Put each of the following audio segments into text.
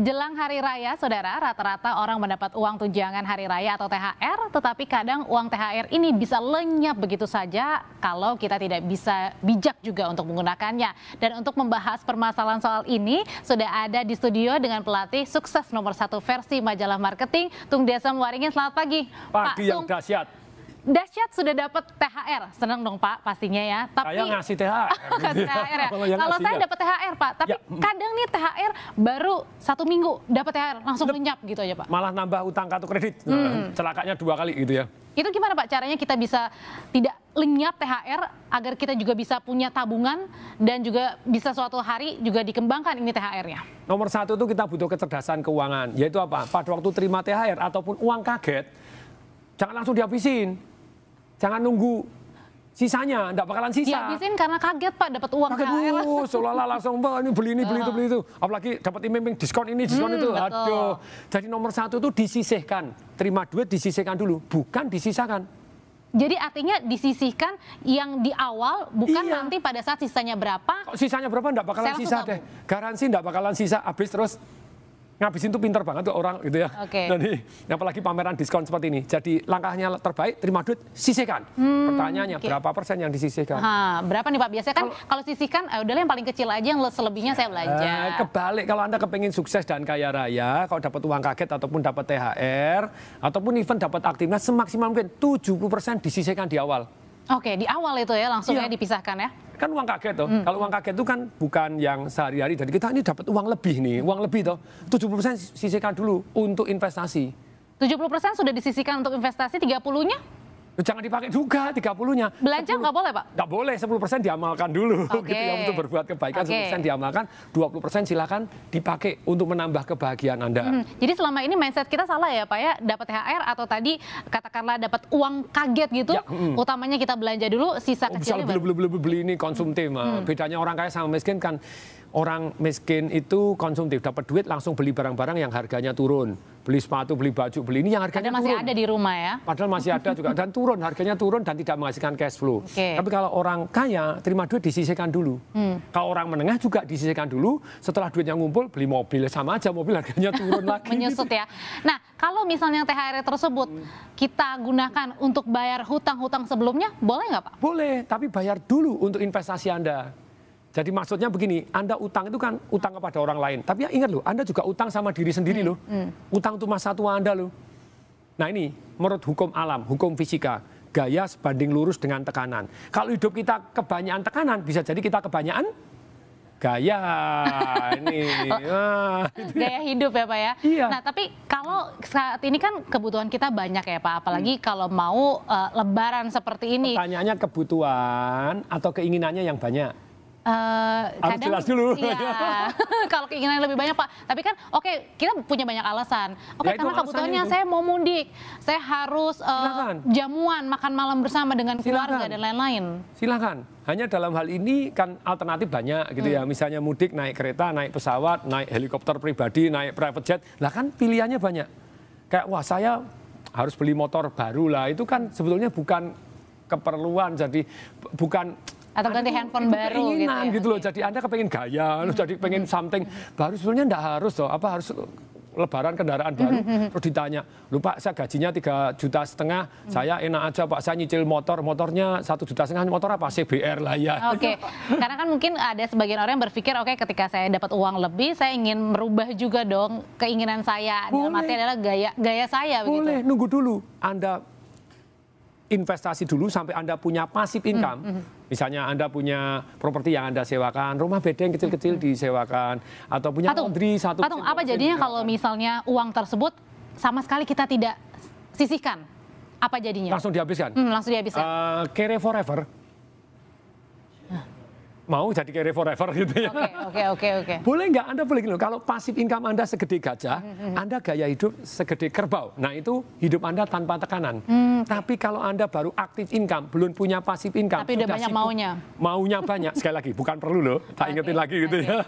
Jelang hari raya, saudara, rata-rata orang mendapat uang tunjangan hari raya atau THR, tetapi kadang uang THR ini bisa lenyap begitu saja kalau kita tidak bisa bijak juga untuk menggunakannya. Dan untuk membahas permasalahan soal ini, sudah ada di studio dengan pelatih sukses nomor satu versi majalah marketing, Tung Desem Waringin. Selamat pagi, Pagi Pak yang Tung. dahsyat dahsyat sudah dapat THR. Senang dong Pak pastinya ya. Tapi saya ngasih THR. ngasih THR ya. Kalau saya dapat THR Pak, tapi ya. kadang nih THR baru satu minggu dapat THR langsung lenyap gitu aja Pak. Malah nambah utang kartu kredit. Hmm. Celakanya dua kali gitu ya. Itu gimana Pak caranya kita bisa tidak lenyap THR agar kita juga bisa punya tabungan dan juga bisa suatu hari juga dikembangkan ini THR-nya? Nomor satu itu kita butuh kecerdasan keuangan, yaitu apa? Pada waktu terima THR ataupun uang kaget, jangan langsung dihabisin Jangan nunggu sisanya, enggak bakalan sisa. Dihabisin karena kaget Pak dapat uang kaget. Uh, seolah-olah langsung ini beli ini, beli itu, beli itu. Apalagi dapat iming-iming diskon ini, diskon hmm, itu. Betul. Aduh. Jadi nomor satu itu disisihkan. Terima duit disisihkan dulu, bukan disisakan. Jadi artinya disisihkan yang di awal bukan iya. nanti pada saat sisanya berapa. Kok sisanya berapa enggak bakalan sisa deh. Garansi enggak bakalan sisa habis terus ngabisin tuh pinter banget tuh orang gitu ya. Oke. Okay. Jadi apalagi pameran diskon seperti ini. Jadi langkahnya terbaik terima duit sisihkan. Hmm, Pertanyaannya okay. berapa persen yang disisihkan? Ha, berapa nih Pak? Biasanya kan kalau sisihkan eh, udahlah yang paling kecil aja yang selebihnya saya belanja. Eh, kebalik kalau Anda kepengen sukses dan kaya raya, kalau dapat uang kaget ataupun dapat THR ataupun event dapat aktivitas semaksimal mungkin 70% disisihkan di awal. Oke, di awal itu ya langsung iya. ya dipisahkan ya. Kan uang kaget tuh. Hmm. Kalau uang kaget itu kan bukan yang sehari-hari. Jadi kita ini dapat uang lebih nih, uang lebih tuh. 70% sisihkan dulu untuk investasi. 70% sudah disisihkan untuk investasi, 30-nya? Jangan dipakai juga 30-nya. Belanja nggak boleh, Pak? Nggak boleh, 10% diamalkan dulu. Okay. Gitu ya, untuk berbuat kebaikan, okay. 10% diamalkan, 20% silakan dipakai untuk menambah kebahagiaan Anda. Hmm. Jadi selama ini mindset kita salah ya, Pak ya? Dapat THR atau tadi katakanlah dapat uang kaget gitu, ya, hmm. utamanya kita belanja dulu, sisa oh, kecilnya. Misal beli, beli, beli, beli ini konsumtif. Hmm. Bedanya orang kaya sama miskin kan orang miskin itu konsumtif, dapat duit langsung beli barang-barang yang harganya turun. Beli sepatu, beli baju, beli ini yang harganya Padahal masih ada di rumah ya? Padahal masih ada juga dan turun, harganya turun dan tidak menghasilkan cash flow. Okay. Tapi kalau orang kaya, terima duit disisihkan dulu. Hmm. Kalau orang menengah juga disisihkan dulu, setelah duitnya ngumpul, beli mobil. Sama aja mobil harganya turun lagi. Menyusut ya. Nah, kalau misalnya THR tersebut kita gunakan untuk bayar hutang-hutang sebelumnya, boleh nggak Pak? Boleh, tapi bayar dulu untuk investasi Anda. Jadi maksudnya begini, Anda utang itu kan utang kepada orang lain. Tapi ya ingat loh, Anda juga utang sama diri sendiri hmm, loh. Hmm. Utang itu masa tua Anda loh. Nah ini menurut hukum alam, hukum fisika, gaya sebanding lurus dengan tekanan. Kalau hidup kita kebanyakan tekanan, bisa jadi kita kebanyakan gaya ini oh, gaya hidup ya pak ya iya. nah tapi kalau saat ini kan kebutuhan kita banyak ya pak apalagi hmm. kalau mau uh, lebaran seperti ini pertanyaannya kebutuhan atau keinginannya yang banyak Uh, Harus kadang, jelas dulu. Iya, kalau keinginan lebih banyak Pak. Tapi kan oke okay, kita punya banyak alasan. Oke okay, ya, karena kebutuhannya saya mau mudik, saya harus uh, jamuan, makan malam bersama dengan keluarga dan lain-lain. Silakan. Hanya dalam hal ini kan alternatif banyak gitu ya. hmm. ya. Misalnya mudik naik kereta, naik pesawat, naik helikopter pribadi, naik private jet. Lah kan pilihannya banyak. Kayak wah saya harus beli motor baru lah. Itu kan sebetulnya bukan keperluan jadi bukan atau ganti handphone baru gitu, ya. gitu loh. Jadi Anda kepengen gaya, hmm. jadi pengen something baru sebetulnya enggak harus loh. Apa harus lebaran kendaraan baru terus ditanya lupa saya gajinya tiga juta setengah saya enak aja pak saya nyicil motor motornya satu juta setengah motor apa CBR lah ya oke okay. karena kan mungkin ada sebagian orang yang berpikir oke okay, ketika saya dapat uang lebih saya ingin merubah juga dong keinginan saya dalam arti adalah gaya gaya saya boleh begitu. nunggu dulu anda investasi dulu sampai Anda punya pasif hmm, income. Mm -hmm. Misalnya Anda punya properti yang Anda sewakan, rumah bedeng kecil-kecil hmm. disewakan, atau punya Patung, laundry satu. Patung, apa jadinya kalau misalnya uang tersebut sama sekali kita tidak sisihkan? Apa jadinya? Langsung dihabiskan? Hmm, langsung dihabiskan. Uh, carry forever mau jadi carry forever gitu ya. Oke, oke, oke, oke. Boleh nggak Anda boleh gitu. Kalau pasif income Anda segede gajah, hmm, Anda gaya hidup segede kerbau. Nah, itu hidup Anda tanpa tekanan. Hmm. Tapi kalau Anda baru aktif income, belum punya pasif income, tapi udah banyak sibuk, maunya. Maunya banyak. Sekali lagi, bukan perlu loh. Tak ingetin okay, lagi gitu okay. ya.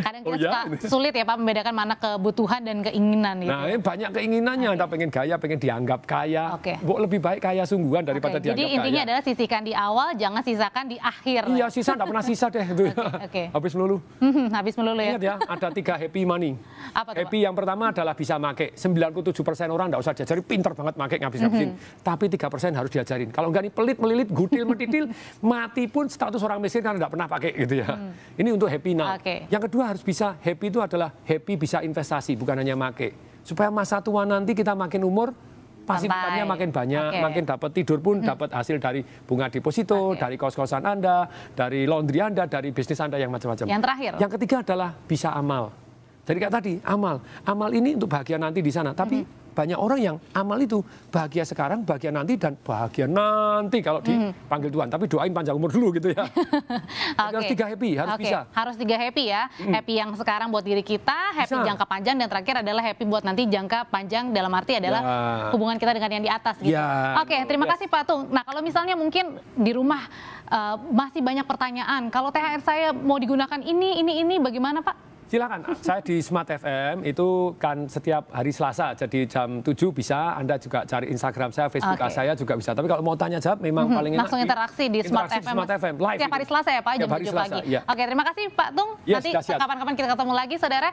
Kadang kita oh, ya? suka sulit ya Pak membedakan mana kebutuhan dan keinginan gitu. Nah, ini banyak keinginannya. Okay. Anda pengen gaya, pengen dianggap kaya. Oke. Okay. lebih baik kaya sungguhan daripada okay. dianggap Jadi intinya adalah sisihkan di awal, jangan sisakan di akhir. Iya, sisa enggak pernah sisa deh itu. oke. Habis melulu. Hmm, habis melulu ya. Ingat ya, ada tiga happy money. Apa tuh, happy yang pertama adalah bisa make. 97% orang nggak usah diajari, pinter banget make ngabis-ngabisin. Mhm. Tapi 3% harus diajarin. Kalau enggak nih pelit, melilit, gudil, metitil, mati pun status orang miskin karena nggak pernah pakai gitu ya. Ini untuk happy now. Oke. Yang kedua harus bisa, happy itu adalah happy bisa investasi, bukan hanya make. Supaya masa tua nanti kita makin umur, Santai. income-nya makin banyak, Oke. makin dapat tidur pun dapat hasil dari bunga deposito, Oke. dari kos-kosan Anda, dari laundry Anda, dari bisnis Anda yang macam-macam. Yang terakhir. Yang ketiga adalah bisa amal. Jadi kayak tadi, amal. Amal ini untuk bahagia nanti di sana. Tapi Mm-hmm. Banyak orang yang amal itu bahagia sekarang, bahagia nanti, dan bahagia nanti kalau dipanggil Tuhan. Tapi doain panjang umur dulu gitu ya. Jadi harus tiga happy, harus Oke, bisa. Harus tiga happy ya. Happy yang sekarang buat diri kita, happy Bisa. jangka panjang, dan terakhir adalah happy buat nanti jangka panjang dalam arti adalah Ya. hubungan kita dengan yang di atas gitu. Ya. Oke, terima Yes. kasih Pak Tung. Nah kalau misalnya mungkin di rumah eh, masih banyak pertanyaan, kalau THR saya mau digunakan ini, ini, ini, bagaimana Pak? Silakan, saya di Smart FM itu kan setiap hari Selasa, jadi jam 7 bisa, Anda juga cari Instagram saya, Facebook Oke. saya juga bisa. Tapi kalau mau tanya jawab memang Mhm, paling enak Langsung interaksi di Smart interaksi FM. Smart FM, live Setiap hari. Selasa ya Pak, jam Setiap hari 7 Selasa, pagi. iya. Oke, terima kasih Pak Tung. Yes, Nanti kapan-kapan kita ketemu lagi, saudara.